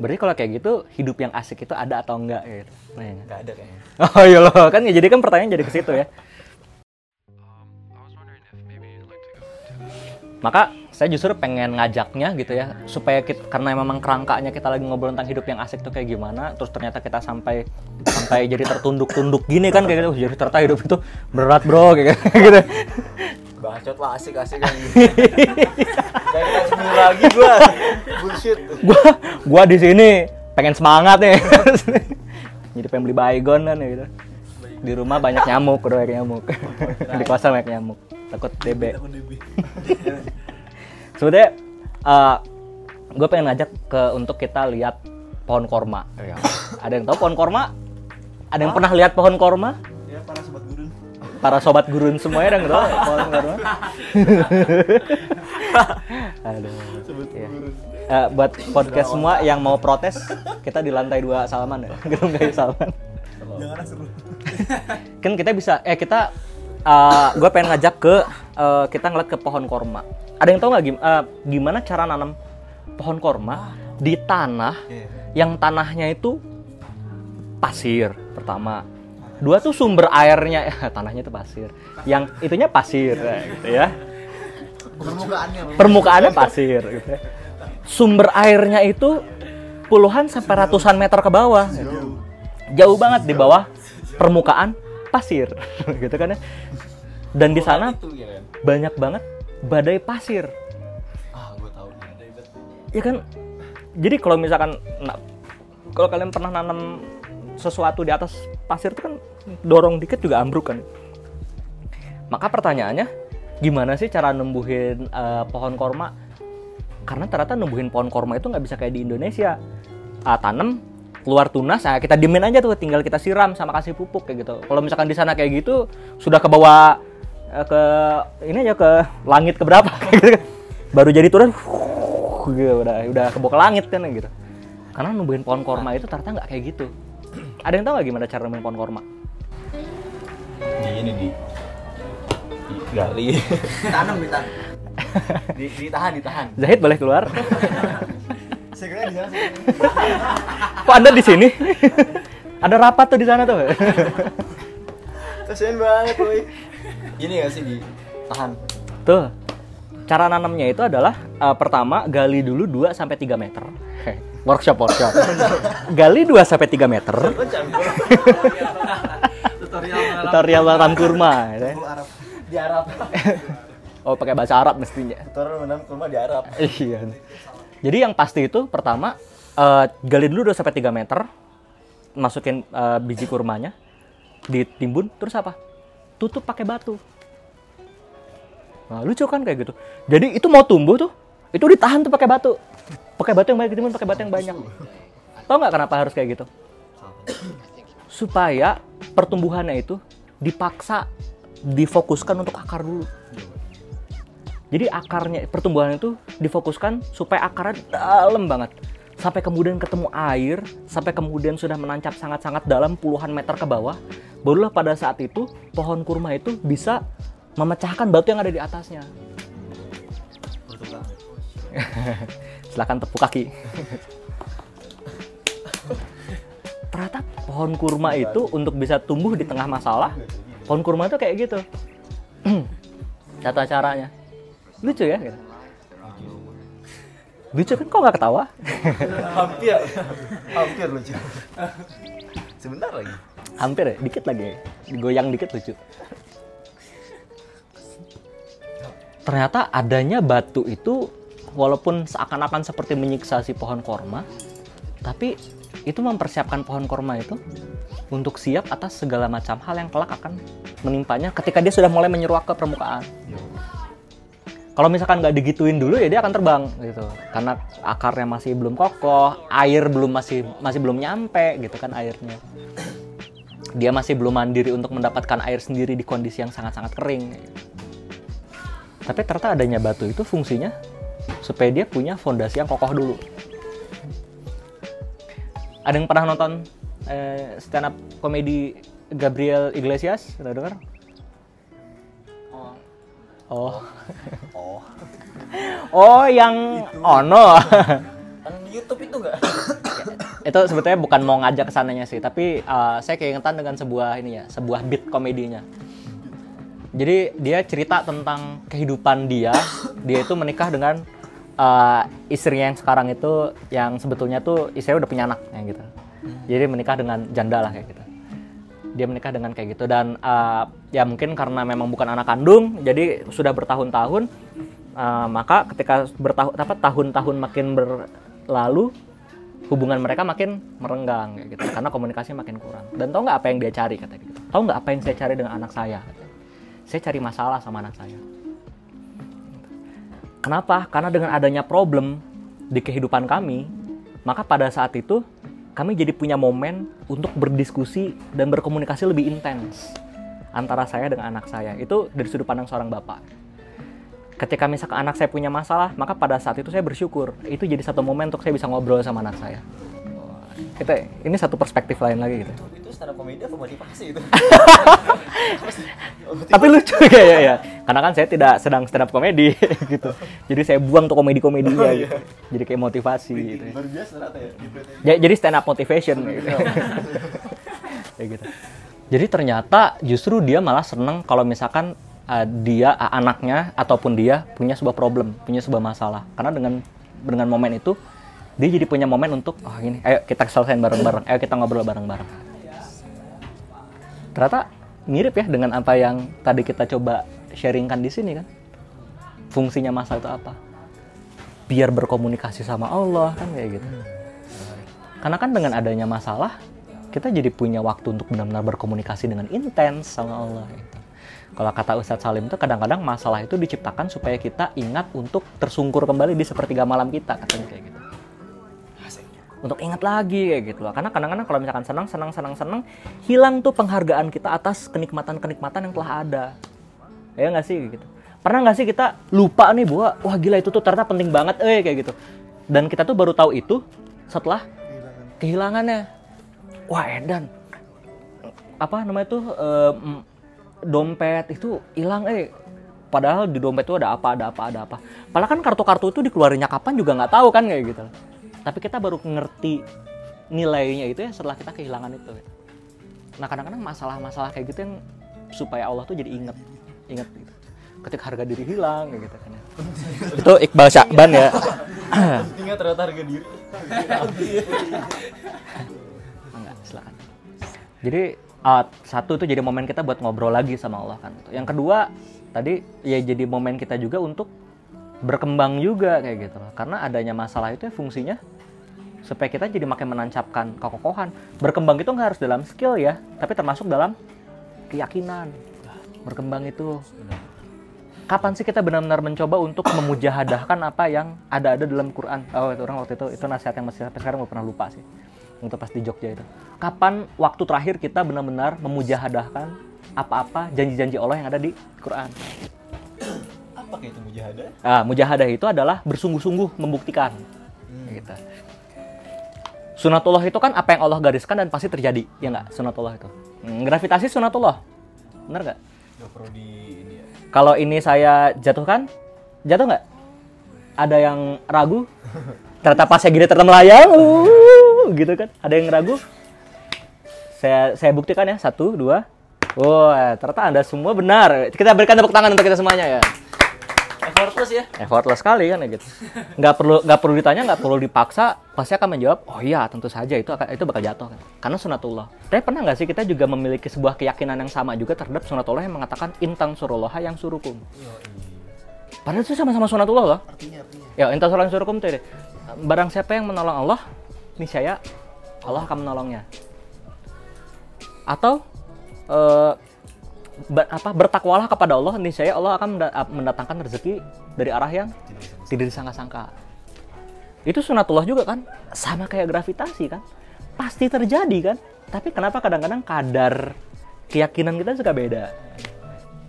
berarti kalau kayak gitu hidup yang asik itu ada atau enggak gitu? Nanya. Nggak ada kayaknya. oh iya loh. Kan jadi kan pertanyaan jadi ke situ ya. Maka saya justru pengen ngajaknya gitu ya supaya kita, karena memang kerangkanya kita lagi ngobrol tentang hidup yang asik tuh kayak gimana terus ternyata kita sampai sampai jadi tertunduk-tunduk gini kan kayak gitu. "Oh, jadi ternyata hidup itu berat bro kayak gitu Bacot lah asik-asik kan. Kayak sembuh lagi gua. Bullshit. gua gua di sini pengen semangat nih. Jadi pengen beli baygon kan ya gitu. Di rumah banyak nyamuk udah banyak nyamuk. Di kosan banyak nyamuk. Takut DB sebenarnya gue pengen ngajak ke untuk kita lihat pohon korma. Ada yang tahu pohon korma? Ada yang pernah lihat pohon korma para sobat gurun semuanya yang tahu? Pohon korma aduh iya. Eh, buat podcast semua yang mau protes kita di lantai dua Salman ya. Gedung kayu Salman Jangan seru. kan kita bisa eh kita gue pengen ngajak ke eh, kita ngeliat ke pohon korma. Ada yang tahu nggak gim- eh, gimana cara nanam pohon korma di tanah Iya. yang tanahnya itu pasir pertama dua tuh sumber airnya tanahnya itu pasir yang itunya pasir ya, gitu ya Permukaannya. permukaannya pasir gitu ya. sumber airnya itu puluhan sampai ratusan meter ke bawah gitu. jauh banget di bawah permukaan pasir gitu kan ya dan di sana ya kan. banyak banget badai pasir Ah, gua tahu nih. ya kan jadi kalau misalkan kalau kalian pernah nanam sesuatu di atas pasir itu kan dorong dikit juga ambruk kan. Maka pertanyaannya gimana sih cara numbuhin eh, pohon korma? Karena ternyata numbuhin pohon korma itu nggak bisa kayak di Indonesia. Ah, tanam keluar tunas nah kita diemin aja tuh tinggal kita siram sama kasih pupuk kayak gitu. Kalau misalkan di sana kayak gitu sudah ke bawah eh, ke ini aja ke langit ke berapa gitu kan. baru jadi turun gitu, udah udah ke ke langit kan gitu. Karena numbuhin pohon korma itu ternyata nggak kayak gitu ada yang tahu nggak gimana cara numbuhin pohon korma Di ini di gali. Tanam di tanam. Di, ditahan, ditahan. Zahid boleh keluar Saya kira di sana kok anda di sini ada rapat tuh di sana tuh Kasian banget, woi. Ini gak sih ditahan? tuh cara nanamnya itu adalah eh, pertama gali dulu 2 sampai 3 meter workshop workshop. Gali 2 sampai 3 meter. Tutorial menanam kurma. ya. Di Arab. oh pakai bahasa Arab mestinya. Tutorial menanam kurma di Arab. iya. Jadi yang pasti itu pertama eh, gali dulu 2 sampai 3 meter. Masukin eh, biji kurmanya ditimbun terus apa? Tutup pakai batu. Nah, lucu kan kayak gitu. Jadi itu mau tumbuh tuh itu ditahan tuh pakai batu pakai batu yang banyak ditimbun pakai batu yang banyak tau nggak kenapa harus kayak gitu supaya pertumbuhannya itu dipaksa difokuskan untuk akar dulu jadi akarnya pertumbuhan itu difokuskan supaya akarnya dalam banget. Sampai kemudian ketemu air, sampai kemudian sudah menancap sangat-sangat dalam puluhan meter ke bawah. Barulah pada saat itu pohon kurma itu bisa memecahkan batu yang ada di atasnya. Silahkan tepuk kaki. Ternyata pohon kurma itu untuk bisa tumbuh di tengah masalah, pohon kurma itu kayak gitu. Tata caranya. Lucu ya? Gitu. Lucu kan kok nggak ketawa? Hampir. Hampir lucu. Sebentar lagi. Hampir ya, dikit lagi. Digoyang dikit lucu. Ternyata adanya batu itu walaupun seakan-akan seperti menyiksa si pohon korma, tapi itu mempersiapkan pohon korma itu untuk siap atas segala macam hal yang kelak akan menimpanya ketika dia sudah mulai menyeruak ke permukaan. Kalau misalkan nggak digituin dulu ya dia akan terbang gitu. Karena akarnya masih belum kokoh, air belum masih masih belum nyampe gitu kan airnya. Dia masih belum mandiri untuk mendapatkan air sendiri di kondisi yang sangat-sangat kering. Tapi ternyata adanya batu itu fungsinya supaya dia punya fondasi yang kokoh dulu. Ada yang pernah nonton eh, stand up komedi Gabriel Iglesias? Udah dengar? Oh. Oh. Oh, yang Ono. Kan di YouTube itu enggak? itu sebetulnya bukan mau ngajak ke sananya sih, tapi uh, saya keingetan dengan sebuah ini ya, sebuah beat komedinya. Jadi dia cerita tentang kehidupan dia, dia itu menikah dengan uh, istrinya yang sekarang itu yang sebetulnya tuh istrinya udah punya anak kayak gitu. Jadi menikah dengan janda lah kayak gitu. Dia menikah dengan kayak gitu dan uh, ya mungkin karena memang bukan anak kandung, jadi sudah bertahun-tahun uh, maka ketika bertahun apa tahun-tahun makin berlalu hubungan mereka makin merenggang kayak gitu karena komunikasi makin kurang dan tau nggak apa yang dia cari kata gitu tau nggak apa yang saya cari dengan anak saya katanya. Saya cari masalah sama anak saya kenapa karena dengan adanya problem di kehidupan kami maka pada saat itu kami jadi punya momen untuk berdiskusi dan berkomunikasi lebih intens antara saya dengan anak saya itu dari sudut pandang seorang bapak ketika misalkan anak saya punya masalah, maka pada saat itu saya bersyukur. Itu jadi satu momen untuk saya bisa ngobrol sama anak saya. Kita ini satu perspektif lain lagi gitu. Itu stand up komedi apa motivasi itu? Tapi lucu ya ya ya. Karena kan saya tidak sedang stand up komedi gitu. Jadi saya buang tuh komedi-komedinya gitu. Jadi kayak motivasi gitu. Ya. Ja- Jadi stand up motivation gitu. Kayak gitu. Jadi ternyata justru dia malah seneng kalau misalkan uh, dia uh, anaknya ataupun dia punya sebuah problem, punya sebuah masalah. Karena dengan dengan momen itu dia jadi punya momen untuk oh ini, ayo kita selesaiin bareng-bareng, ayo kita ngobrol bareng-bareng. Ternyata mirip ya dengan apa yang tadi kita coba sharingkan di sini kan. Fungsinya masalah itu apa? Biar berkomunikasi sama Allah kan kayak gitu. Karena kan dengan adanya masalah, kita jadi punya waktu untuk benar-benar berkomunikasi dengan intens sama Allah. Gitu. Kalau kata Ustadz Salim itu kadang-kadang masalah itu diciptakan supaya kita ingat untuk tersungkur kembali di sepertiga malam kita, katanya kayak gitu. Untuk ingat lagi kayak gitu loh. Karena kadang-kadang kalau misalkan senang, senang, senang, senang, hilang tuh penghargaan kita atas kenikmatan-kenikmatan yang telah ada. Ya nggak sih gitu. Pernah nggak sih kita lupa nih bahwa wah gila itu tuh ternyata penting banget eh kayak gitu. Dan kita tuh baru tahu itu setelah kehilangannya. Wah Edan, apa namanya tuh mm, dompet itu hilang eh padahal di dompet itu ada apa ada apa ada apa padahal kan kartu-kartu itu dikeluarinnya kapan juga nggak tahu kan kayak gitu tapi kita baru ngerti nilainya itu ya setelah kita kehilangan itu nah kadang-kadang masalah-masalah kayak gitu yang supaya Allah tuh jadi inget inget gitu ketika harga diri hilang kayak gitu kan ya. itu Iqbal Syakban ya Ingat ternyata harga diri. Enggak, silakan. Jadi uh, satu itu jadi momen kita buat ngobrol lagi sama Allah kan. Yang kedua tadi ya jadi momen kita juga untuk berkembang juga kayak gitu loh. Karena adanya masalah itu ya fungsinya supaya kita jadi makin menancapkan kekokohan. Berkembang itu nggak harus dalam skill ya, tapi termasuk dalam keyakinan. Berkembang itu kapan sih kita benar-benar mencoba untuk memujahadahkan apa yang ada-ada dalam Quran? Oh, itu orang waktu itu itu nasihat yang masih sampai sekarang gue pernah lupa sih. Untuk pas di Jogja itu. Kapan waktu terakhir kita benar-benar memujahadahkan apa-apa janji-janji Allah yang ada di Quran? Apa itu mujahadah? Ah, mujahadah itu adalah bersungguh-sungguh membuktikan. Gitu. Sunatullah itu kan apa yang Allah gariskan dan pasti terjadi, ya nggak? Sunatullah itu. Hmm, gravitasi sunatullah, benar nggak? Gak perlu di ini ya. Kalau ini saya jatuhkan, jatuh nggak? Ada yang ragu? Ternyata pas saya gini ternyata melayang, uh, gitu kan? Ada yang ragu? Saya saya buktikan ya, satu, dua. Wah, ternyata anda semua benar. Kita berikan tepuk tangan untuk kita semuanya ya. Effortless ya. Effortless sekali kan ya gitu. Nggak perlu nggak perlu ditanya, nggak perlu dipaksa, pasti akan menjawab, oh iya tentu saja itu akan itu bakal jatuh kan. Karena sunatullah. Tapi pernah nggak sih kita juga memiliki sebuah keyakinan yang sama juga terhadap sunatullah yang mengatakan intang surullah yang surukum. Padahal itu sama-sama sunatullah loh. Artinya artinya. Ya, intang surullah yang surukum itu barang siapa yang menolong Allah, niscaya Allah akan menolongnya. Atau eh, ba- apa bertakwalah kepada Allah niscaya Allah akan menda- mendatangkan rezeki dari arah yang tidak disangka-sangka. Itu sunatullah juga kan, sama kayak gravitasi kan, pasti terjadi kan. Tapi kenapa kadang-kadang kadar keyakinan kita suka beda?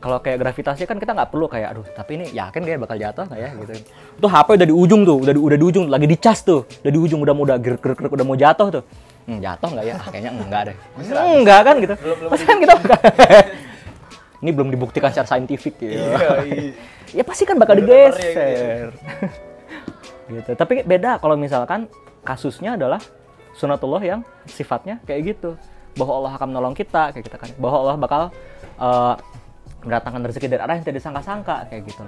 Kalau kayak gravitasi kan kita nggak perlu kayak, aduh, tapi ini yakin dia bakal jatuh nggak ya gitu. Itu HP udah di ujung tuh, udah di, udah di ujung, lagi dicas tuh, udah di ujung, udah mau udah gerak gerak udah mau jatuh tuh. Hmm, jatuh nggak ya? Ah, kayaknya enggak deh. Enggak kan gitu. Pasti kan kita. ini belum dibuktikan secara saintifik ya. Iya, iya. ya pasti kan bakal Ada papernya gitu ya. digeser. gitu. Tapi beda kalau misalkan kasusnya adalah sunatullah yang sifatnya kayak gitu bahwa Allah akan menolong kita kayak gitu kan bahwa Allah bakal uh, mendatangkan rezeki dari arah yang tidak disangka-sangka kayak gitu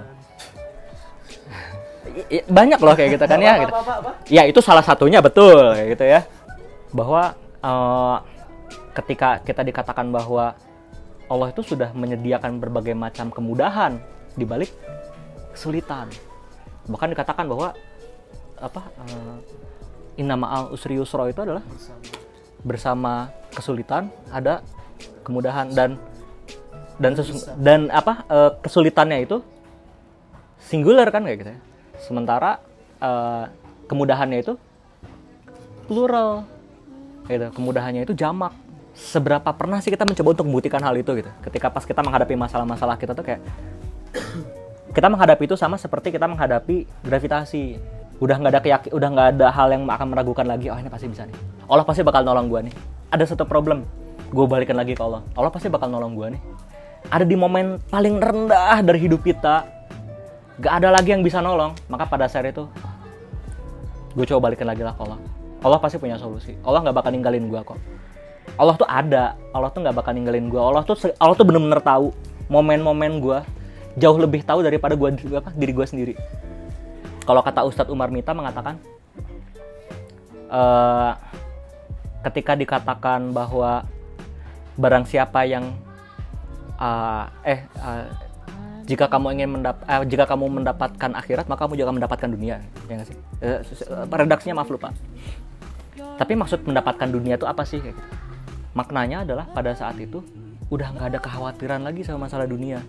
i- banyak loh kayak gitu kan ya gitu. ya itu salah satunya betul kayak gitu ya bahwa uh, ketika kita dikatakan bahwa Allah itu sudah menyediakan berbagai macam kemudahan di balik kesulitan bahkan dikatakan bahwa apa uh, inna ma'al usri yusra itu adalah bersama kesulitan ada kemudahan dan dan sesu- dan apa eh, kesulitannya itu singular kan kayak gitu ya. Sementara eh, kemudahannya itu plural. Gitu. Kemudahannya itu jamak. Seberapa pernah sih kita mencoba untuk membuktikan hal itu gitu. Ketika pas kita menghadapi masalah-masalah kita tuh kayak kita menghadapi itu sama seperti kita menghadapi gravitasi. Udah nggak ada keyakin, udah nggak ada hal yang akan meragukan lagi. Oh ini pasti bisa nih. Allah pasti bakal nolong gua nih. Ada satu problem, gue balikan lagi ke Allah. Allah pasti bakal nolong gua nih. Ada di momen paling rendah dari hidup kita, gak ada lagi yang bisa nolong. Maka pada saat itu, gue coba balikan lagi lah ke Allah. Allah pasti punya solusi. Allah nggak bakal ninggalin gua kok. Allah tuh ada. Allah tuh nggak bakal ninggalin gua. Allah tuh Allah tuh bener-bener tahu momen-momen gua jauh lebih tahu daripada gua apa diri gua sendiri. Kalau kata Ustadz Umar Mita mengatakan eh, ketika dikatakan bahwa barang siapa yang eh, eh eh, jika kamu ingin mendap eh, jika kamu mendapatkan akhirat maka kamu juga mendapatkan dunia ya nggak sih Eh, redaksinya maaf lupa tapi maksud mendapatkan dunia itu apa sih. Maknanya adalah pada saat itu udah nggak ada kekhawatiran lagi sama masalah dunia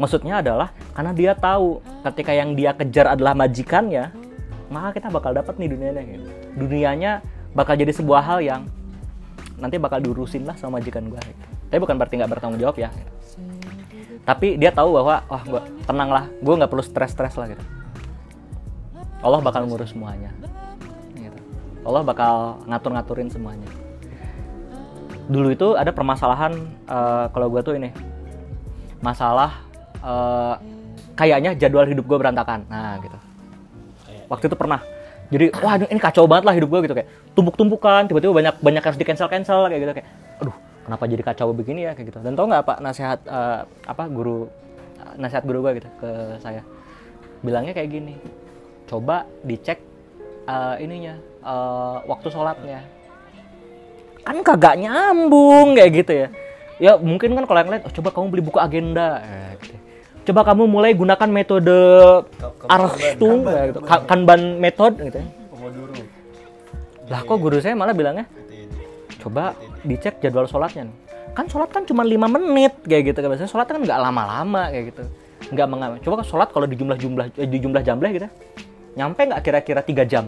maksudnya adalah karena dia tahu ketika yang dia kejar adalah majikannya maka kita bakal dapat nih dunianya gitu. dunianya bakal jadi sebuah hal yang nanti bakal diurusin lah sama majikan gua gitu. tapi bukan berarti nggak bertanggung jawab ya gitu. tapi dia tahu bahwa wah gua tenang lah gue nggak perlu stres-stres lah gitu Allah bakal ngurus semuanya gitu. Allah bakal ngatur-ngaturin semuanya dulu itu ada permasalahan eh, kalau gue tuh ini masalah eh, kayaknya jadwal hidup gue berantakan. Nah gitu. Waktu itu pernah. Jadi wah ini kacau banget lah hidup gue gitu. Kayak tumpuk-tumpukan tiba-tiba banyak banyak harus di cancel cancel kayak gitu. Kayak aduh kenapa jadi kacau begini ya? Kayak gitu. Dan tau nggak pak nasihat eh, apa guru nasihat guru gue gitu ke saya. Bilangnya kayak gini coba dicek eh, ininya eh, waktu sholatnya kan kagak nyambung kayak gitu ya ya mungkin kan kalau yang lain oh, coba kamu beli buku agenda eh, gitu. coba kamu mulai gunakan metode Archtung ya, gitu. Ka- kanban method gitu ya. Lah kok guru saya malah bilangnya coba dicek jadwal sholatnya nih. kan sholat kan cuma lima menit kayak gitu kan biasanya sholat kan nggak lama-lama kayak gitu nggak mengamal coba sholat kalau di jumlah jumlah di jumlah jambleh gitu nyampe nggak kira-kira tiga jam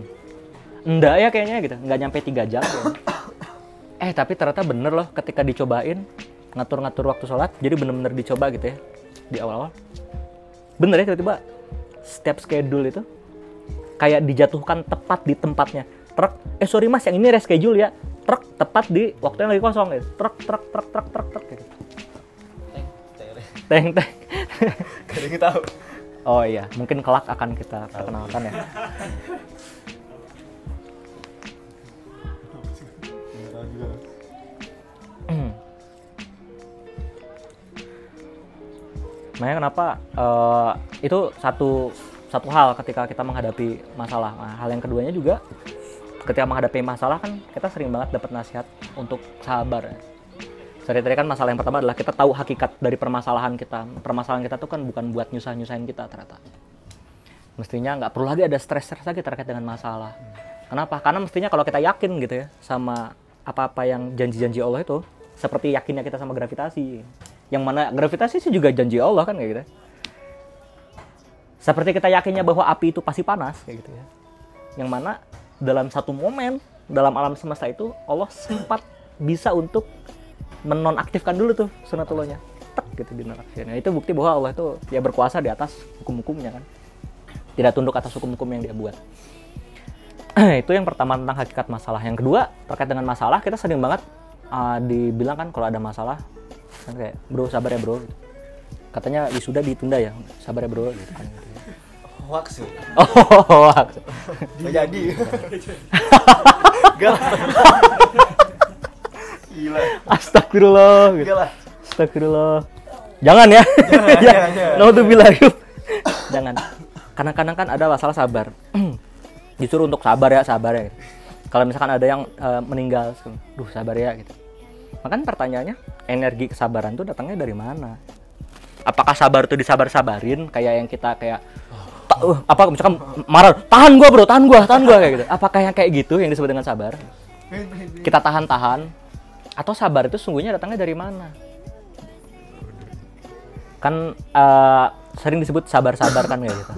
enggak ya kayaknya gitu nggak nyampe tiga jam kayaknya. eh tapi ternyata bener loh ketika dicobain ngatur-ngatur waktu sholat jadi bener-bener dicoba gitu ya di awal-awal. Bener ya tiba-tiba setiap schedule itu kayak dijatuhkan tepat di tempatnya. Truk eh sorry mas yang ini reschedule ya. Truk tepat di waktu yang lagi kosong gitu. Truk truk truk truk truk truk gitu. Teng teng Gak ada yang tahu. oh iya mungkin kelak akan kita perkenalkan ya Makanya kenapa eh, itu satu satu hal ketika kita menghadapi masalah. Nah, hal yang keduanya juga ketika menghadapi masalah kan kita sering banget dapat nasihat untuk sabar. tadi kan masalah yang pertama adalah kita tahu hakikat dari permasalahan kita. Permasalahan kita tuh kan bukan buat nyusah-nyusahin kita ternyata. Mestinya nggak perlu lagi ada stres-stres lagi terkait dengan masalah. Kenapa? Karena mestinya kalau kita yakin gitu ya sama apa-apa yang janji-janji Allah itu seperti yakinnya kita sama gravitasi. Yang mana gravitasi sih juga janji Allah kan kayak gitu. Seperti kita yakinnya bahwa api itu pasti panas kayak gitu ya. Yang mana dalam satu momen dalam alam semesta itu Allah sempat bisa untuk menonaktifkan dulu tuh sunatullahnya. Tek gitu dinonaktifkan. Nah, itu bukti bahwa Allah itu ya berkuasa di atas hukum-hukumnya kan. Tidak tunduk atas hukum-hukum yang dia buat. itu yang pertama tentang hakikat masalah. Yang kedua terkait dengan masalah kita sering banget uh, dibilang kan kalau ada masalah kan kayak bro sabar ya bro. Gitu. Katanya wisuda ditunda ya sabar ya bro gitu kan. hoax tuh. Oh, hoax. Nggak jadi. Gak. Gila. Astagfirullah. gitu. Gak lah. Astagfirullah. Jangan ya. Jangan, jangan, jangan. Naudzubillah. Jangan. Kadang-kadang kan ada masalah sabar. Disuruh untuk sabar ya, sabar ya. Kalau misalkan ada yang eh, meninggal, duh sabar ya gitu. Makanya pertanyaannya, energi kesabaran itu datangnya dari mana? Apakah sabar itu disabar-sabarin kayak yang kita kayak uh, apa misalkan marah, tahan gua bro, tahan gua, tahan gua kayak gitu. Apakah yang kayak gitu yang disebut dengan sabar? Kita tahan-tahan atau sabar itu sungguhnya datangnya dari mana? kan eh, sering disebut sabar-sabar kan kayak gitu.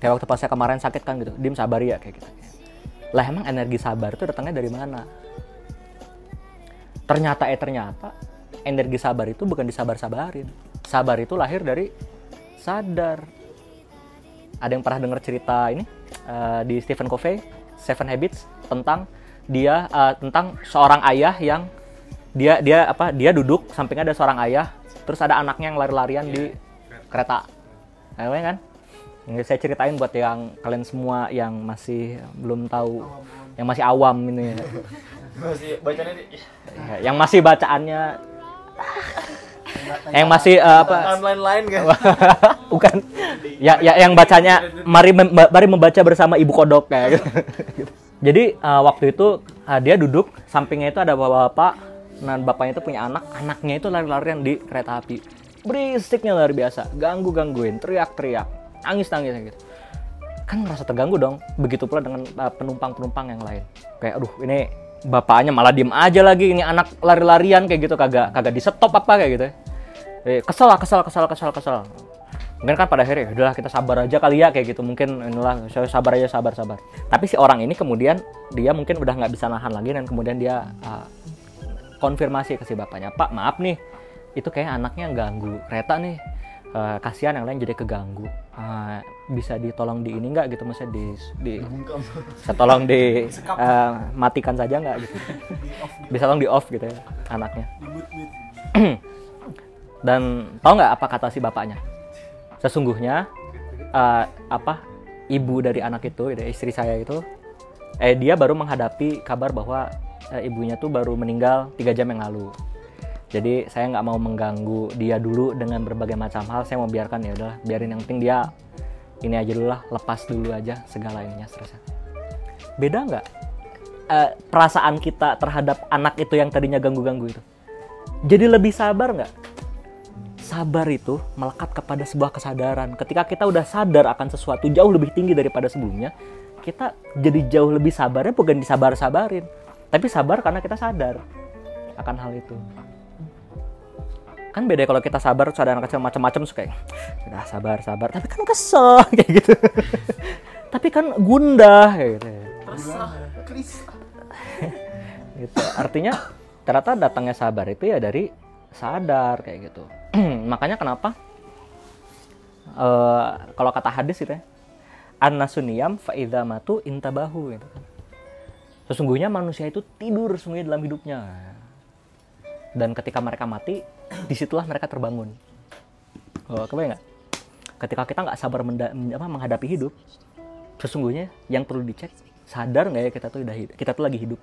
Kayak waktu pas saya kemarin sakit kan gitu, dim sabar ya kayak gitu. Lah emang energi sabar itu datangnya dari mana? Ternyata eh ternyata energi sabar itu bukan disabar-sabarin. Sabar itu lahir dari sadar. Ada yang pernah dengar cerita ini eh, di Stephen Covey, Seven Habits tentang dia eh, tentang seorang ayah yang dia dia apa dia duduk sampingnya ada seorang ayah terus ada anaknya yang lari-larian di kereta Namanya kan Ini saya ceritain buat yang kalian semua yang masih belum tahu yang masih awam ini. Masih bacanya di Ya, yang masih bacaannya. Yang masih eh, apa? Timeline lain kan. bukan. Ya, ya yang bacanya mari mem- mari membaca bersama ibu kodok kayak gitu. jadi eh, waktu itu eh, dia duduk sampingnya itu ada bapak-bapak nah bapaknya itu punya anak. Anaknya itu lari-larian di kereta api. Berisiknya luar biasa. Ganggu gangguin teriak-teriak nangis nangis gitu. Kan merasa terganggu dong. Begitu pula dengan eh, penumpang-penumpang yang lain. Kayak aduh ini bapaknya malah diem aja lagi ini anak lari-larian kayak gitu kagak kagak di stop apa kayak gitu eh, kesel kesel kesel kesel kesel. Mungkin kan pada akhirnya udahlah kita sabar aja kali ya kayak gitu mungkin inilah saya sabar aja sabar sabar. Tapi si orang ini kemudian dia mungkin udah nggak bisa nahan lagi dan kemudian dia uh, konfirmasi ke si bapaknya pak maaf nih itu kayak anaknya ganggu kereta nih Eh, kasihan yang lain jadi keganggu. Eh, bisa ditolong di ini nggak gitu? Maksudnya di, di bisa tolong di eh, matikan saja nggak gitu? Bisa tolong di off gitu ya anaknya. Dan tahu nggak apa kata si bapaknya? Sesungguhnya eh, apa ibu dari anak itu istri saya itu eh dia baru menghadapi kabar bahwa ibunya tuh baru meninggal tiga jam yang lalu jadi saya nggak mau mengganggu dia dulu dengan berbagai macam hal. Saya mau biarkan ya udah biarin yang penting dia ini aja dulu lah lepas dulu aja segala ininya stresnya beda nggak eh, perasaan kita terhadap anak itu yang tadinya ganggu-ganggu itu? Jadi lebih sabar nggak? Sabar itu melekat kepada sebuah kesadaran. Ketika kita udah sadar akan sesuatu jauh lebih tinggi daripada sebelumnya kita jadi jauh lebih sabarnya bukan disabar-sabarin tapi sabar karena kita sadar akan hal itu kan beda kalau kita sabar terus ada anak kecil macam-macam suka kayak udah sabar sabar. Tapi kan kesel kayak gitu. Tapi kan gundah kayak gitu. Gitu. Artinya ternyata datangnya sabar itu ya dari sadar kayak gitu. Makanya kenapa eh, kalau kata hadis itu ya an-nasuniyam fa'idha matu intabahu gitu kan. Sesungguhnya manusia itu tidur sesungguhnya dalam hidupnya. Dan ketika mereka mati, di situlah mereka terbangun. Oh, kebayang nggak? Ketika kita nggak sabar apa, menghadapi hidup, sesungguhnya yang perlu dicek, sadar nggak ya kita tuh udah hidup, kita tuh lagi hidup.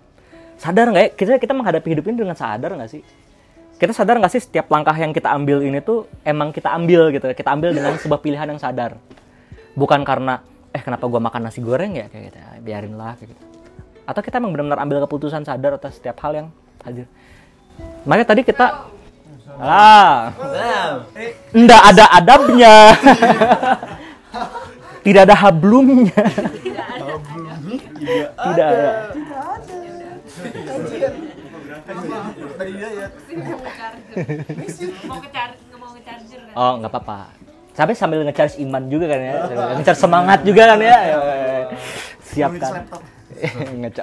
Sadar nggak ya kita kita menghadapi hidup ini dengan sadar nggak sih? Kita sadar nggak sih setiap langkah yang kita ambil ini tuh emang kita ambil gitu, kita ambil dengan sebuah pilihan yang sadar. Bukan karena eh kenapa gua makan nasi goreng ya kayak gitu, ya, biarin lah kayak gitu. Atau kita emang benar-benar ambil keputusan sadar atas setiap hal yang hadir. Makanya tadi kita ah Nggak ada adabnya. Tidak ada hablumnya. Tidak ada. Oh, nggak apa-apa. Sampai sambil nge-charge iman juga kan ya. Nge-charge semangat juga kan ya. Siapkan.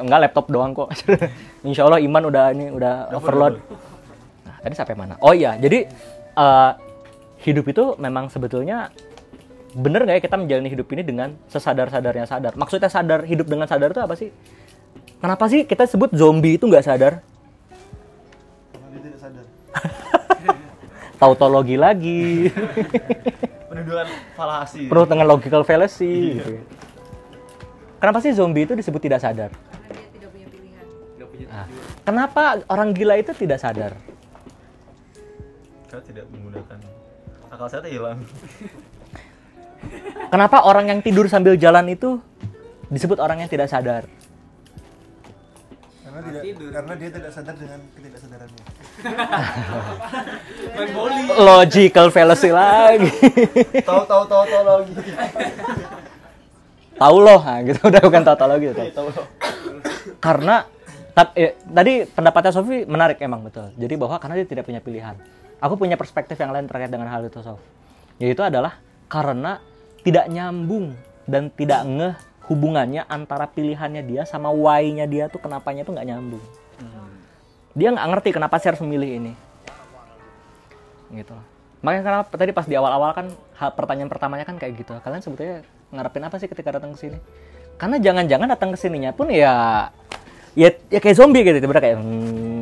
Enggak laptop doang kok. Insya Allah iman udah ini udah overload. Tadi sampai mana? Oh iya, jadi eh, hidup itu memang sebetulnya bener nggak ya kita menjalani hidup ini dengan sesadar-sadarnya sadar. Maksudnya sadar hidup dengan sadar itu apa sih? Kenapa sih kita sebut zombie itu nggak sadar? Dia tidak sadar. Tautologi lagi. Dengan falasi. penuh dengan logical fallacy gitu. kenapa sih zombie itu disebut tidak sadar Karena dia tidak punya pilihan. Nah, kenapa orang gila itu tidak sadar Saya tidak menggunakan akal saya tuh hilang. kenapa orang yang tidur sambil jalan itu disebut orang yang tidak sadar? Karena tidak karena dia tidak sadar dengan ketidaksadarannya. Logical fallacy lagi. Tahu tahu tahu tahu lagi. tahu loh. Nah, gitu. Udah bukan tahu tahu lagi tahu. Tahu tahu. karena tap- ya, tadi pendapatnya Sofi menarik emang betul. Jadi bahwa karena dia tidak punya pilihan aku punya perspektif yang lain terkait dengan hal itu Sof. Yaitu adalah karena tidak nyambung dan tidak ngeh hubungannya antara pilihannya dia sama why-nya dia tuh kenapanya tuh nggak nyambung. Dia nggak ngerti kenapa sih harus memilih ini. Gitu. Makanya kenapa tadi pas di awal-awal kan hal pertanyaan pertamanya kan kayak gitu. Kalian sebetulnya ngarepin apa sih ketika datang ke sini? Karena jangan-jangan datang ke sininya pun ya ya ya kayak zombie gitu tiba-tiba kayak hmm,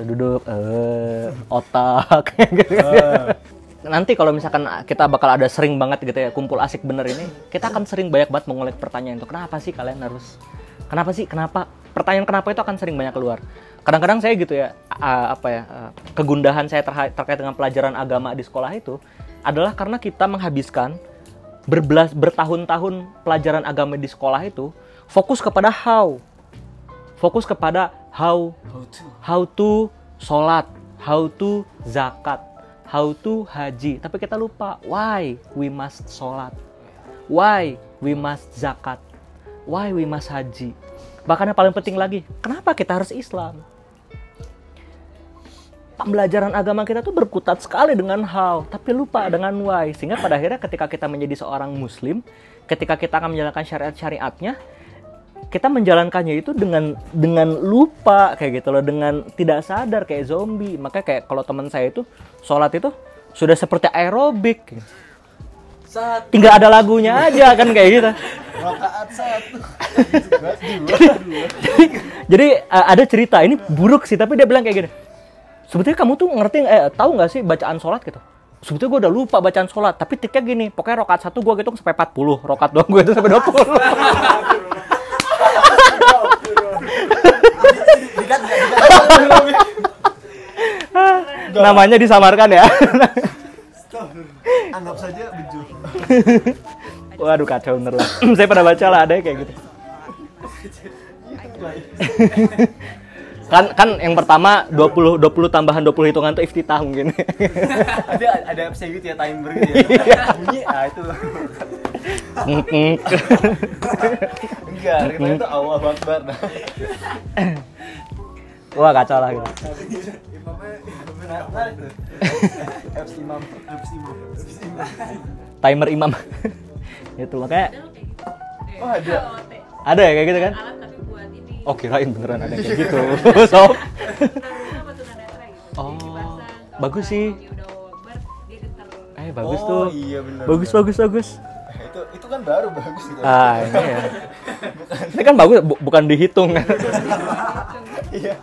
gitu duduk eh otak. Gitu. nanti kalau misalkan kita bakal ada sering banget gitu ya kumpul asik bener ini kita akan sering banyak banget mengulik pertanyaan itu. Kenapa sih kalian harus kenapa sih kenapa? Pertanyaan kenapa itu akan sering banyak keluar. Kadang-kadang saya gitu ya apa ya kegundahan saya terkait dengan pelajaran agama di sekolah itu adalah karena kita menghabiskan berbelas bertahun-tahun pelajaran agama di sekolah itu fokus kepada how. Fokus kepada how how to. Sholat. How to zakat. How to haji. Tapi kita lupa why we must sholat? Why we must zakat? Why we must haji? Bahkan yang paling penting lagi kenapa kita harus Islam? Pembelajaran agama kita tuh berkutat sekali dengan how, tapi lupa dengan why. Sehingga pada akhirnya ketika kita menjadi seorang muslim, ketika kita akan menjalankan syariat-syariatnya, kita menjalankannya itu dengan dengan lupa kayak gitu loh, dengan tidak sadar kayak zombie. Makanya kayak kalau teman saya itu sholat itu sudah seperti aerobik. Saat Tinggal ada lagunya aja kan kayak gitu. rakaat satu. Jadi uh, ada cerita ini buruk sih, tapi dia bilang kayak gini. Sebetulnya kamu tuh ngerti eh tahu nggak sih bacaan sholat gitu? Sebetulnya gue udah lupa bacaan sholat, tapi tiknya gini, pokoknya rokat satu gue hitung sampai 40, rokat dua gue itu sampai 20. Namanya disamarkan ya. anggap saja Waduh kacau bener lah. Saya pernah baca lah ada kayak gitu. kan kan yang pertama 20 20 tambahan 20 hitungan tuh iftitah mungkin. Ada ada gitu ya timer gitu ya. Bunyi ah itu. Enggak, kita itu Allah Akbar. Wah kacau lah gitu. Timer imam. itu makanya Oh, ada. Ada ya kayak gitu kan? Oh kirain beneran ada kayak gitu. Sob. Oh, bagus sih. Eh bagus Oh, tuh. iya bener, Bagus bagus bagus. Itu itu kan baru bagus itu. Ah ini ya. Ini kan bagus bu- bukan dihitung. Iya.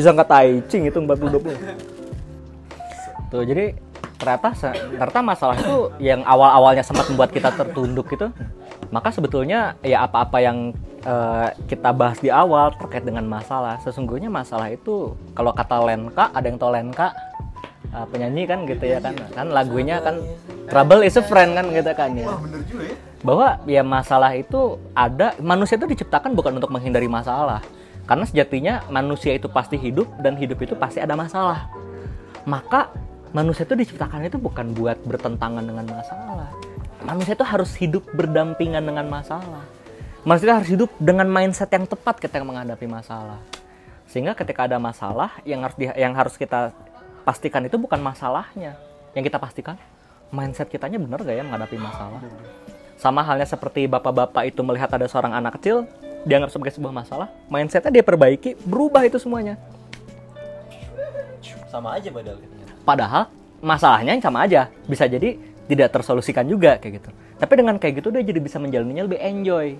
Bisa nggak tai ching hitung 40 20. Tuh jadi ternyata ternyata masalah itu yang awal-awalnya sempat membuat kita tertunduk gitu. Maka sebetulnya ya apa-apa yang eh, kita bahas di awal terkait dengan masalah, sesungguhnya masalah itu kalau kata Lenka, ada yang tahu Lenka eh, penyanyi kan gitu ya kan. Kan lagunya kan Trouble is a friend kan gitu kan ya ya bahwa ya masalah itu ada manusia itu diciptakan bukan untuk menghindari masalah karena sejatinya manusia itu pasti hidup dan hidup itu pasti ada masalah. Maka manusia itu diciptakan itu bukan buat bertentangan dengan masalah. Manusia itu harus hidup berdampingan dengan masalah. Manusia itu harus hidup dengan mindset yang tepat ketika menghadapi masalah. Sehingga ketika ada masalah yang harus di- yang harus kita pastikan itu bukan masalahnya. Yang kita pastikan mindset kitanya benar gak ya menghadapi masalah? Sama halnya seperti bapak-bapak itu melihat ada seorang anak kecil dianggap sebagai sebuah masalah mindsetnya dia perbaiki berubah itu semuanya. Sama aja padahal padahal masalahnya yang sama aja. Bisa jadi tidak tersolusikan juga kayak gitu. Tapi dengan kayak gitu dia jadi bisa menjalaninya lebih enjoy.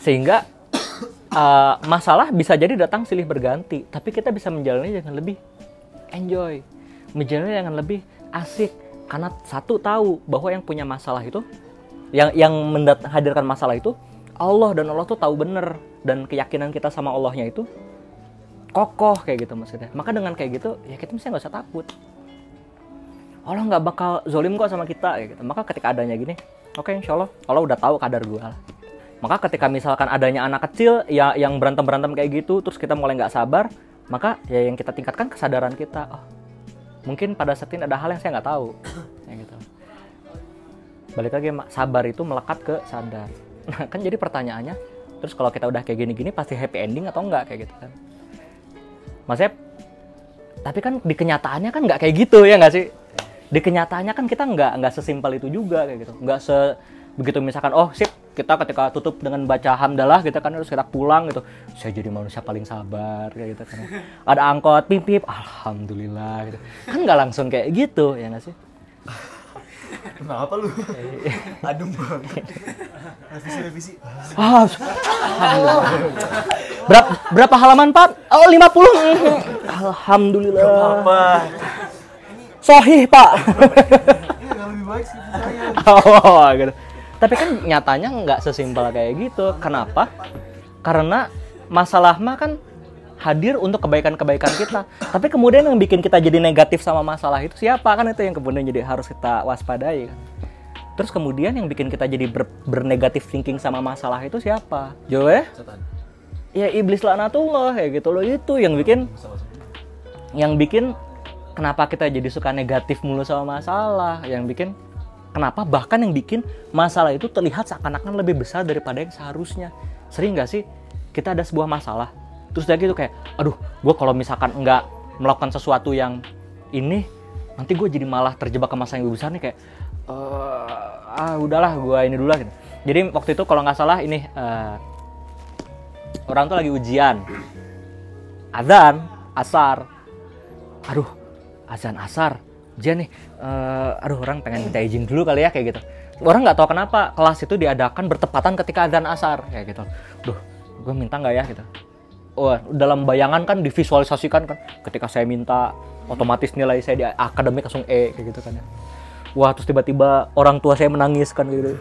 Sehingga uh, masalah bisa jadi datang silih berganti. Tapi kita bisa menjalani dengan lebih enjoy. Menjalani dengan lebih asik. Karena satu tahu bahwa yang punya masalah itu yang yang mendat- hadirkan masalah itu Allah dan Allah tuh tahu bener dan keyakinan kita sama Allahnya itu kokoh kayak gitu maksudnya. Maka dengan kayak gitu ya kita mesti nggak usah takut. Allah nggak bakal zolim kok sama kita kayak gitu. Maka ketika adanya gini oke insya Allah Allah udah tahu kadar gue maka ketika misalkan adanya anak kecil ya yang berantem berantem kayak gitu terus kita mulai nggak sabar maka ya yang kita tingkatkan kesadaran kita. Oh mungkin pada saat ini ada hal yang saya nggak tahu gitu. Balik lagi sabar itu melekat ke sadar nah kan jadi pertanyaannya terus kalau kita udah kayak gini-gini pasti happy ending atau enggak kayak gitu kan. Maksudnya tapi kan di kenyataannya kan nggak kayak gitu ya nggak sih? Di kenyataannya kan kita nggak nggak sesimpel itu juga kayak gitu. Nggak se begitu misalkan oh sip kita ketika tutup dengan baca hamdalah gitu kan terus kita pulang gitu. Saya jadi manusia paling sabar kayak gitu kan. Ada angkot pip pip alhamdulillah gitu. Kan nggak langsung kayak gitu ya nggak sih Kenapa lu? Adem banget. Revisi revisi. Ah. Berapa, berapa halaman, Pak? Oh, 50. Alhamdulillah. Apa? Sohih, Pak. Iya nggak lebih baik sih saya. oh, gitu. Tapi kan nyatanya nggak sesimpel kayak gitu. Kenapa? Karena masalah mah kan hadir untuk kebaikan-kebaikan kita. Tapi kemudian yang bikin kita jadi negatif sama masalah itu siapa? Kan itu yang kemudian jadi harus kita waspadai kan. Terus kemudian yang bikin kita jadi ber, bernegatif thinking sama masalah itu siapa? Jawabannya? Setan. ya iblis laknatullah kayak gitu loh itu yang bikin yang bikin kenapa kita jadi suka negatif mulu sama masalah yang bikin kenapa bahkan yang bikin masalah itu terlihat seakan-akan lebih besar daripada yang seharusnya sering nggak sih kita ada sebuah masalah terus udah gitu kayak aduh gue kalau misalkan nggak melakukan sesuatu yang ini nanti gue jadi malah terjebak ke masalah yang lebih besar nih kayak "Eh, ah udahlah gue ini dulu lah gitu. Jadi waktu itu kalau nggak salah ini eh, orang tuh lagi ujian. Adzan asar. Aduh azan asar. Ujian nih. Eh, aduh orang pengen minta izin dulu kali ya kayak gitu. Orang nggak tahu kenapa kelas itu diadakan bertepatan ketika azan asar kayak gitu. Duh gue minta nggak ya gitu oh dalam bayangan kan divisualisasikan kan ketika saya minta otomatis nilai saya di akademik langsung E kayak gitu kan ya. Wah terus tiba-tiba orang tua saya menangis kan gitu.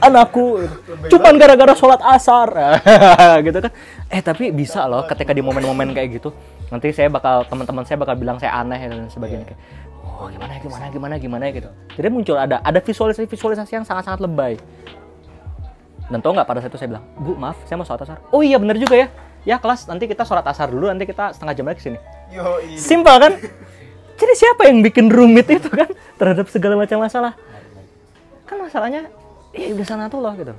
Anakku cuman gara-gara sholat asar. Gitu kan. Eh tapi bisa loh ketika di momen-momen kayak gitu nanti saya bakal teman-teman saya bakal bilang saya aneh dan sebagainya. Kayak oh gimana gimana gimana gimana gitu. Jadi muncul ada ada visualisasi visualisasi yang sangat-sangat lebay. Dan tau nggak pada saat itu saya bilang bu maaf saya mau sholat asar. Oh iya bener juga ya ya kelas nanti kita sholat asar dulu nanti kita setengah jam lagi ke sini. Yo, ini. simpel kan? Jadi siapa yang bikin rumit itu kan? Terhadap segala macam masalah. Kan masalahnya ya udah sana tuh loh gitu.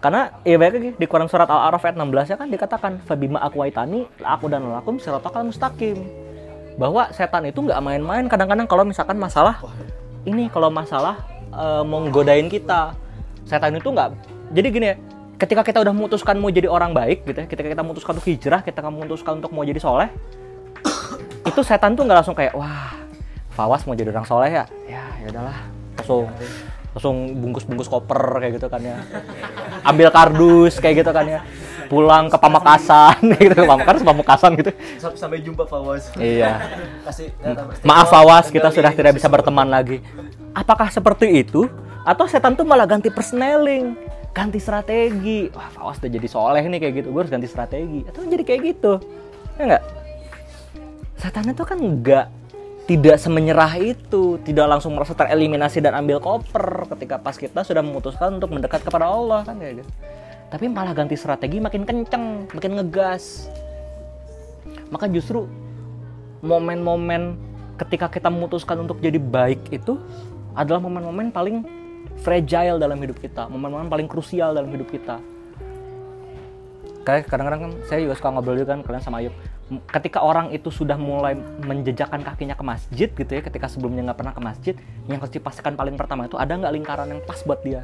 Karena ya baik lagi di Quran surat Al-A'raf ayat 16 ya kan dikatakan fabima akwaitani aku dan lakum siratakal mustaqim. Bahwa setan itu nggak main-main. Kadang-kadang kalau misalkan masalah ini kalau masalah eh, mau godain kita setan itu nggak jadi gini ya ketika kita udah memutuskan mau jadi orang baik gitu ya ketika kita memutuskan untuk hijrah kita memutuskan untuk mau jadi soleh itu setan tuh nggak langsung kayak wah Fawas mau jadi orang soleh ya? Ya ya udahlah. Langsung langsung bungkus-bungkus koper kayak gitu kan ya. Ambil kardus kayak gitu kan ya. Pulang ke Pamekasan gitu. Pamekasan Pamekasan gitu. Sam- Sampai jumpa Fawaz. iya. Kasih data maaf Fawas kita sudah tidak bisa berteman lagi. Apakah seperti itu? Atau setan tuh malah ganti persneling ganti strategi. Wah Fawas udah jadi soleh nih kayak gitu. Gue harus ganti strategi. Atau jadi kayak gitu. Ya enggak setan itu kan enggak tidak semenyerah itu. Tidak langsung merasa tereliminasi dan ambil koper ketika pas kita sudah memutuskan untuk mendekat kepada Allah kan kayak gitu. Tapi malah ganti strategi makin kenceng makin ngegas. Maka justru momen-momen ketika kita memutuskan untuk jadi baik itu adalah momen-momen paling fragile dalam hidup kita, momen-momen paling krusial dalam hidup kita. Kayak kadang-kadang kan saya juga suka ngobrol juga kan kalian sama Ayub. Ketika orang itu sudah mulai menjejakkan kakinya ke masjid gitu ya, ketika sebelumnya nggak pernah ke masjid, yang harus dipastikan paling pertama itu ada nggak lingkaran yang pas buat dia.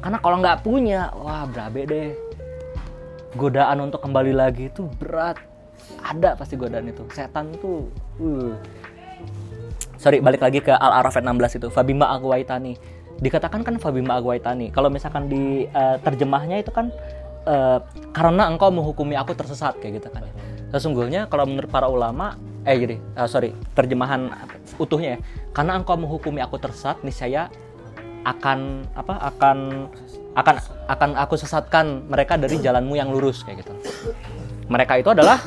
Karena kalau nggak punya, wah berabe deh. Godaan untuk kembali lagi itu berat. Ada pasti godaan itu. Setan tuh, uh, sorry balik lagi ke Al Araf ayat 16 itu Fabima Agwaitani dikatakan kan Fabima Agwaitani kalau misalkan di eh, terjemahnya itu kan eh, karena engkau menghukumi aku tersesat kayak gitu kan ya. sesungguhnya kalau menurut para ulama eh jadi eh, sorry terjemahan utuhnya ya. Karena engkau menghukumi aku tersesat, niscaya akan apa? Akan akan akan aku sesatkan mereka dari jalanmu yang lurus kayak gitu. Mereka itu adalah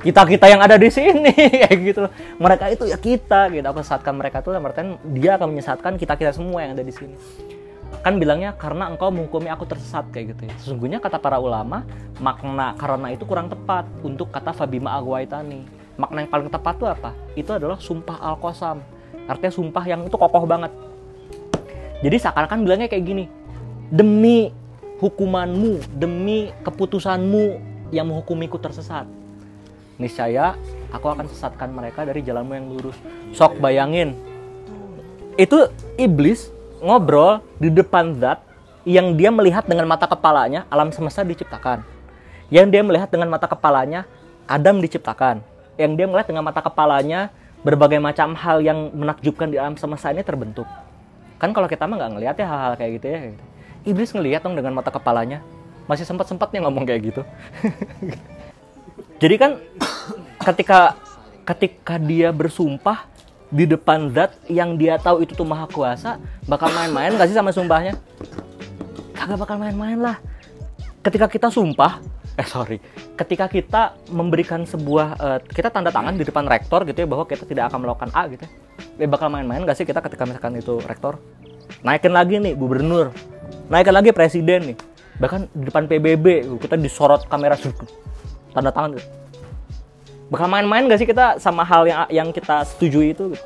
kita kita yang ada di sini kayak gitu loh. Mereka itu ya kita gitu. Aku sesatkan mereka tuh artian dia akan menyesatkan kita kita semua yang ada di sini. Kan bilangnya karena engkau menghukumi aku tersesat kayak gitu ya. Sesungguhnya kata para ulama makna karena itu kurang tepat untuk kata Fabima Agwaitani. Makna yang paling tepat itu apa? Itu adalah sumpah al-qasam. Artinya sumpah yang itu kokoh banget. Jadi seakan-akan bilangnya kayak gini. Demi hukumanmu, demi keputusanmu yang menghukumiku tersesat niscaya aku akan sesatkan mereka dari jalanmu yang lurus. Sok bayangin, itu iblis ngobrol di depan zat yang dia melihat dengan mata kepalanya alam semesta diciptakan. Yang dia melihat dengan mata kepalanya Adam diciptakan. Yang dia melihat dengan mata kepalanya berbagai macam hal yang menakjubkan di alam semesta ini terbentuk. Kan kalau kita mah nggak ngelihat ya hal-hal kayak gitu ya. Iblis ngelihat dong dengan mata kepalanya. Masih sempat-sempatnya ngomong kayak gitu. Jadi kan ketika ketika dia bersumpah di depan zat yang dia tahu itu tuh maha kuasa, bakal main-main gak sih sama sumpahnya? Kagak bakal main-main lah. Ketika kita sumpah, eh sorry, ketika kita memberikan sebuah, eh, kita tanda tangan di depan rektor gitu ya bahwa kita tidak akan melakukan A gitu ya. Eh, bakal main-main gak sih kita ketika misalkan itu rektor? Naikin lagi nih gubernur, naikin lagi presiden nih. Bahkan di depan PBB kita disorot kamera tanda tangan. Gitu bakal main-main gak sih kita sama hal yang yang kita setujui itu? Gitu?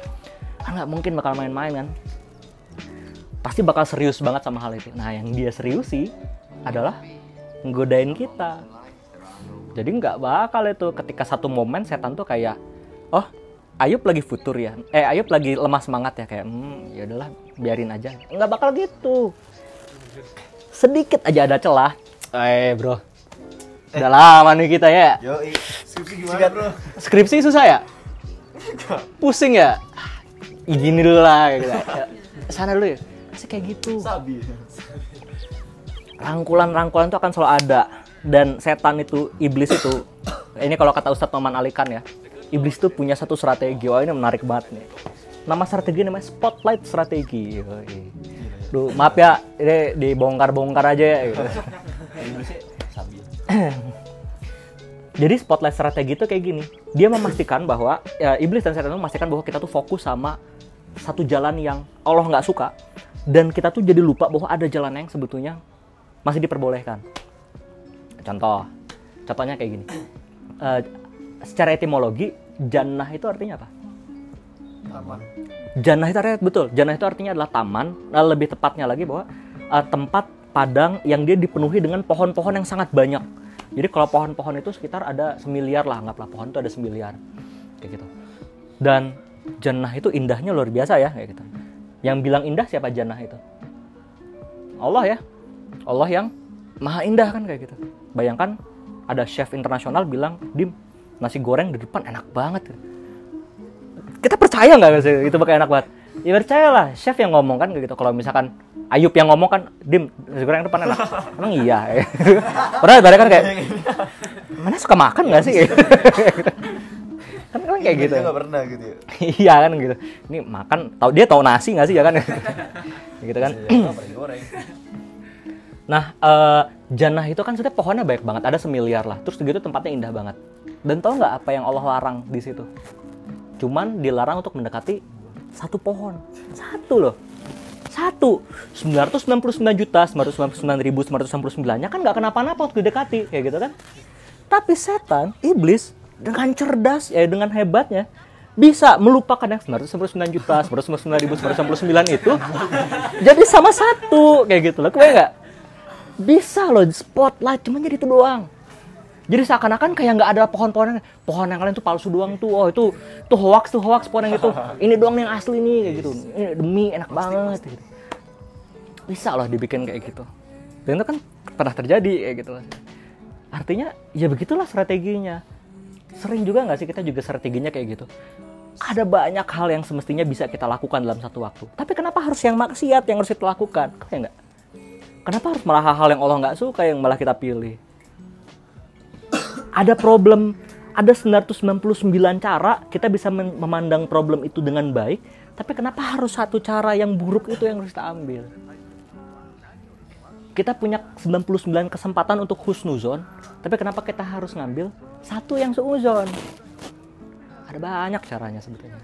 kan nggak mungkin bakal main-main kan? Pasti bakal serius banget sama hal itu. Nah yang dia serius sih adalah nggodain kita. Jadi nggak bakal itu. Ketika satu momen setan tuh kayak oh Ayub lagi futur ya. Eh Ayub lagi lemah semangat ya. Kayak hmm ya udahlah biarin aja. Nggak bakal gitu. Sedikit aja ada celah. Eh bro udah lama nih kita ya. Yo, Skripsi gimana bro? skripsi susah ya? Pusing ya? Gini dulu lah gitu. Sana dulu ya. Masih kayak gitu? Sabi. rangkulan-rangkulan itu akan selalu ada. Dan setan itu iblis itu ini kalau kata Ustadz Maman Alikan ya iblis itu punya satu strategi. Wah ini menarik banget nih. Nama strategi namanya spotlight strategi. Duh, maaf ya ini dibongkar-bongkar aja ya gitu. Jadi spotlight strategi itu kayak gini. Dia memastikan bahwa ya, iblis dan setan itu memastikan bahwa kita tuh fokus sama satu jalan yang Allah nggak suka dan kita tuh jadi lupa bahwa ada jalan yang sebetulnya masih diperbolehkan. Contoh, contohnya kayak gini. Eh, secara etimologi, jannah itu artinya apa? Taman. Jannah itu artinya betul. Jannah itu artinya adalah taman. Nah, lebih tepatnya lagi bahwa eh, tempat padang yang dia dipenuhi dengan pohon-pohon yang sangat banyak. Jadi kalau pohon-pohon itu sekitar ada semiliar lah, anggaplah pohon itu ada semiliar, kayak gitu. Dan jannah itu indahnya luar biasa ya, kayak gitu. Yang bilang indah siapa jannah itu? Allah ya, Allah yang maha indah kan kayak gitu. Bayangkan ada chef internasional bilang, dim nasi goreng di depan enak banget kita percaya nggak sih itu bakal enak banget ya percayalah chef yang ngomong kan gitu kalau misalkan Ayub yang ngomong kan dim nasi goreng depan enak emang iya padahal tadi kan kayak mana suka makan nggak sih kan kan kayak gitu nggak pernah gitu ya. iya kan gitu ini makan tahu dia tahu nasi nggak sih ya kan gitu kan Ya, goreng. Nah, eh, jannah itu kan sebenarnya pohonnya banyak banget, ada semiliar lah. Terus gitu tempatnya indah banget. Dan tau nggak apa yang Allah larang di situ? Cuman dilarang untuk mendekati satu pohon, satu loh, satu. 999 juta, 999 ribu, 999 nya kan nggak kenapa-napa waktu didekati, kayak gitu kan? Tapi setan, iblis dengan cerdas, ya dengan hebatnya bisa melupakan yang 999 juta, 999 ribu, 999 itu jadi sama satu kayak gitu loh. Kebayang nggak? bisa loh spotlight cuma jadi itu doang jadi seakan-akan kayak nggak ada pohon-pohon pohon yang kalian tuh palsu doang tuh. Oh itu tuh hoax tuh hoax pohon yang itu ini doang yang asli nih kayak gitu. Ini demi enak banget gitu. bisa loh dibikin kayak gitu. Dan itu kan pernah terjadi kayak gitu. Artinya ya begitulah strateginya. Sering juga nggak sih kita juga strateginya kayak gitu? Ada banyak hal yang semestinya bisa kita lakukan dalam satu waktu. Tapi kenapa harus yang maksiat yang harus kita lakukan? Kayak nggak? Kenapa harus malah hal-hal yang Allah nggak suka yang malah kita pilih? Ada problem, ada 999 cara kita bisa memandang problem itu dengan baik, tapi kenapa harus satu cara yang buruk itu yang harus kita ambil? Kita punya 99 kesempatan untuk husnuzon, tapi kenapa kita harus ngambil satu yang seuzon? Ada banyak caranya sebetulnya.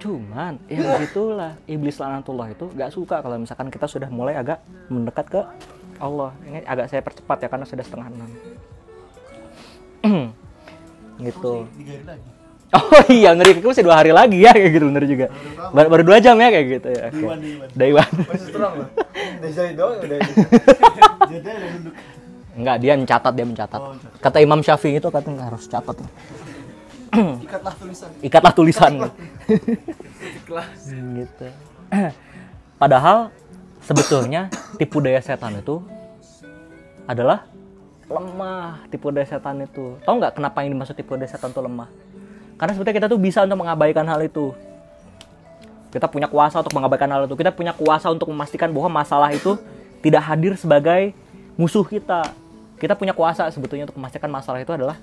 Cuman ya begitulah iblis lanatullah itu gak suka kalau misalkan kita sudah mulai agak mendekat ke Allah. Ini agak saya percepat ya karena sudah setengah enam. Gitu. Hari lagi. Oh iya ngeri itu masih dua hari lagi ya kayak gitu bener juga. Baru, baru dua jam ya kayak gitu ya. One, day one. Masih strong loh. Dari doang udah. Enggak dia mencatat dia mencatat. Oh. Kata Imam Syafi'i itu katanya harus catat. Ikatlah tulisan. Ikatlah tulisan. gitu. Padahal sebetulnya tipu daya setan itu adalah lemah tipu daya setan itu. Tahu nggak kenapa yang dimaksud tipu daya setan itu lemah? Karena sebetulnya kita tuh bisa untuk mengabaikan hal itu. Kita punya kuasa untuk mengabaikan hal itu. Kita punya kuasa untuk memastikan bahwa masalah itu tidak hadir sebagai musuh kita. Kita punya kuasa sebetulnya untuk memastikan masalah itu adalah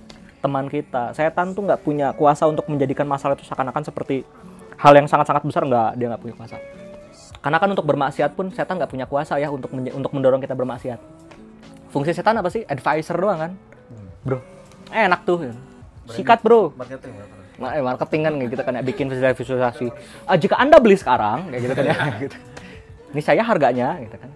teman kita. Setan tuh nggak punya kuasa untuk menjadikan masalah itu seakan-akan seperti hal yang sangat-sangat besar nggak dia nggak punya kuasa. Karena kan untuk bermaksiat pun setan nggak punya kuasa ya untuk untuk mendorong kita bermaksiat. Fungsi setan apa sih? Advisor doang kan, bro. Enak tuh. Sikat bro. Marketing. Ma- eh, marketing kan gitu kan ya bikin visualisasi. Ah, jika anda beli sekarang kayak gitu kan ya. gitu. Ini saya harganya gitu kan.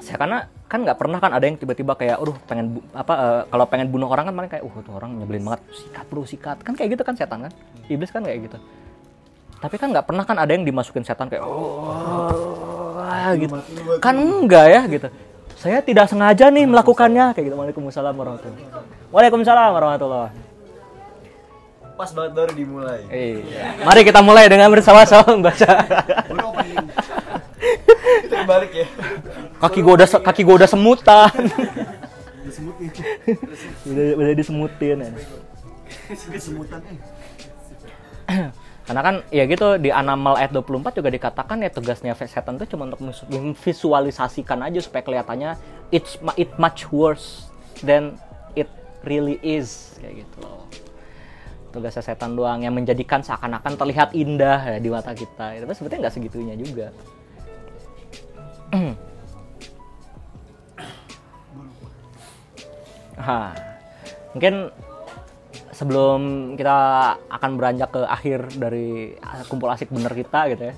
Saya karena kan nggak pernah kan ada yang tiba-tiba kayak, aduh pengen apa eh, kalau pengen bunuh orang kan paling kayak, uh tuh orang nyebelin banget, sikat bro sikat kan kayak gitu kan setan kan, iblis kan kayak gitu. Tapi kan nggak pernah kan ada yang dimasukin setan kayak, oh gitu. Kan enggak ya gitu. Saya tidak sengaja nih melakukannya kayak gitu. Waalaikumsalam warahmatullahi. Waalaikumsalam warahmatullahi. Pas banget baru dimulai. Iya. Mari kita mulai dengan bersama-sama membaca. Kita kebalik ya. Kaki gua udah kaki gua udah semutan. Udah udah disemutin ya. Kesemutan eh. Karena kan ya gitu di Anamal ayat 24 juga dikatakan ya tugasnya setan itu cuma untuk memvisualisasikan aja supaya kelihatannya it's it much worse than it really is kayak gitu loh. Tugasnya setan doang yang menjadikan seakan-akan terlihat indah ya di mata kita. Tapi sebetulnya nggak segitunya juga. Ha. Mungkin sebelum kita akan beranjak ke akhir dari kumpul asik bener kita gitu ya.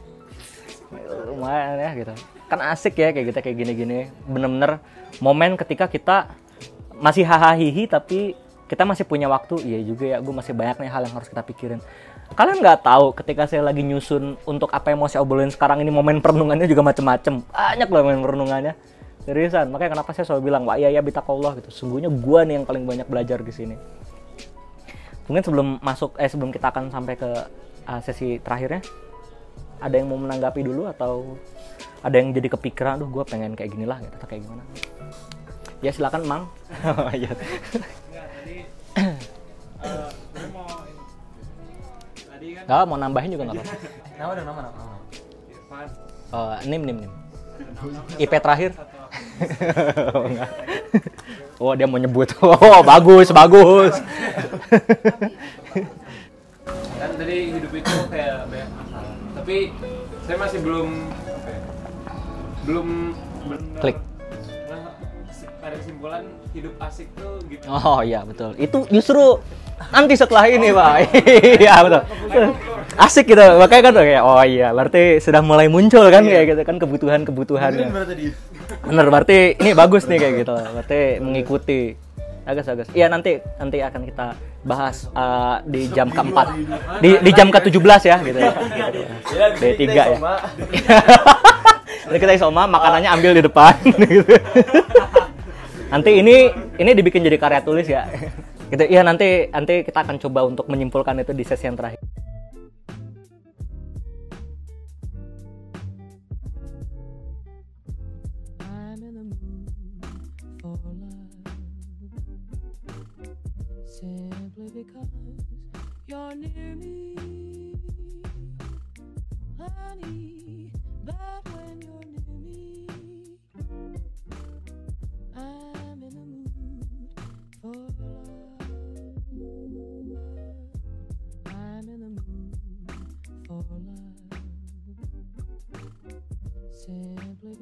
Lumayan ya gitu. Kan asik ya kayak kita kayak gini-gini. Bener-bener momen ketika kita masih hahaha tapi kita masih punya waktu. Iya juga ya, gue masih banyak nih hal yang harus kita pikirin. Kalian nggak tahu ketika saya lagi nyusun untuk apa yang mau saya obrolin sekarang ini momen perenungannya juga macem-macem. Banyak loh momen perenungannya. Seriusan, makanya kenapa saya selalu bilang, Wah iya ya bitakallah gitu. Sungguhnya gua nih yang paling banyak belajar di sini. Mungkin sebelum masuk, eh sebelum kita akan sampai ke uh, sesi terakhirnya, ada yang mau menanggapi dulu atau ada yang jadi kepikiran, aduh gue pengen kayak gini lah gitu, atau kayak gimana? Ya silakan, Mang. Enggak, tadi eh mau tadi kan Nggak, mau nambahin juga nggak apa-apa. Nama dong nama nama. Irfan Oh, nim, nim, nim. IP terakhir? oh, enggak. Oh, dia mau nyebut. Oh, bagus, bagus. kan tadi hidup itu kayak banyak masalah tapi saya masih belum apa ya, belum benar Klik. nah, pada kesimpulan hidup asik tuh gitu Oh iya betul. Itu justru nanti setelah ini pak. Iya betul. Asik gitu. Makanya kan kayak oh iya berarti sudah mulai muncul kan kayak gitu kan kebutuhan kebutuhannya. Bener berarti ini bagus nih kayak gitu. Berarti mengikuti. Bagus bagus. Iya nanti nanti akan kita bahas uh, di jam keempat. Di di jam ke 17 ya gitu ya. Ya, D3 ya. Nanti kita isoma makanannya ambil di depan gitu. Nanti ini ini dibikin jadi karya tulis ya. Gitu. Iya nanti nanti kita akan coba untuk menyimpulkan itu di sesi yang terakhir.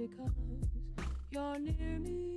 Because you're near me.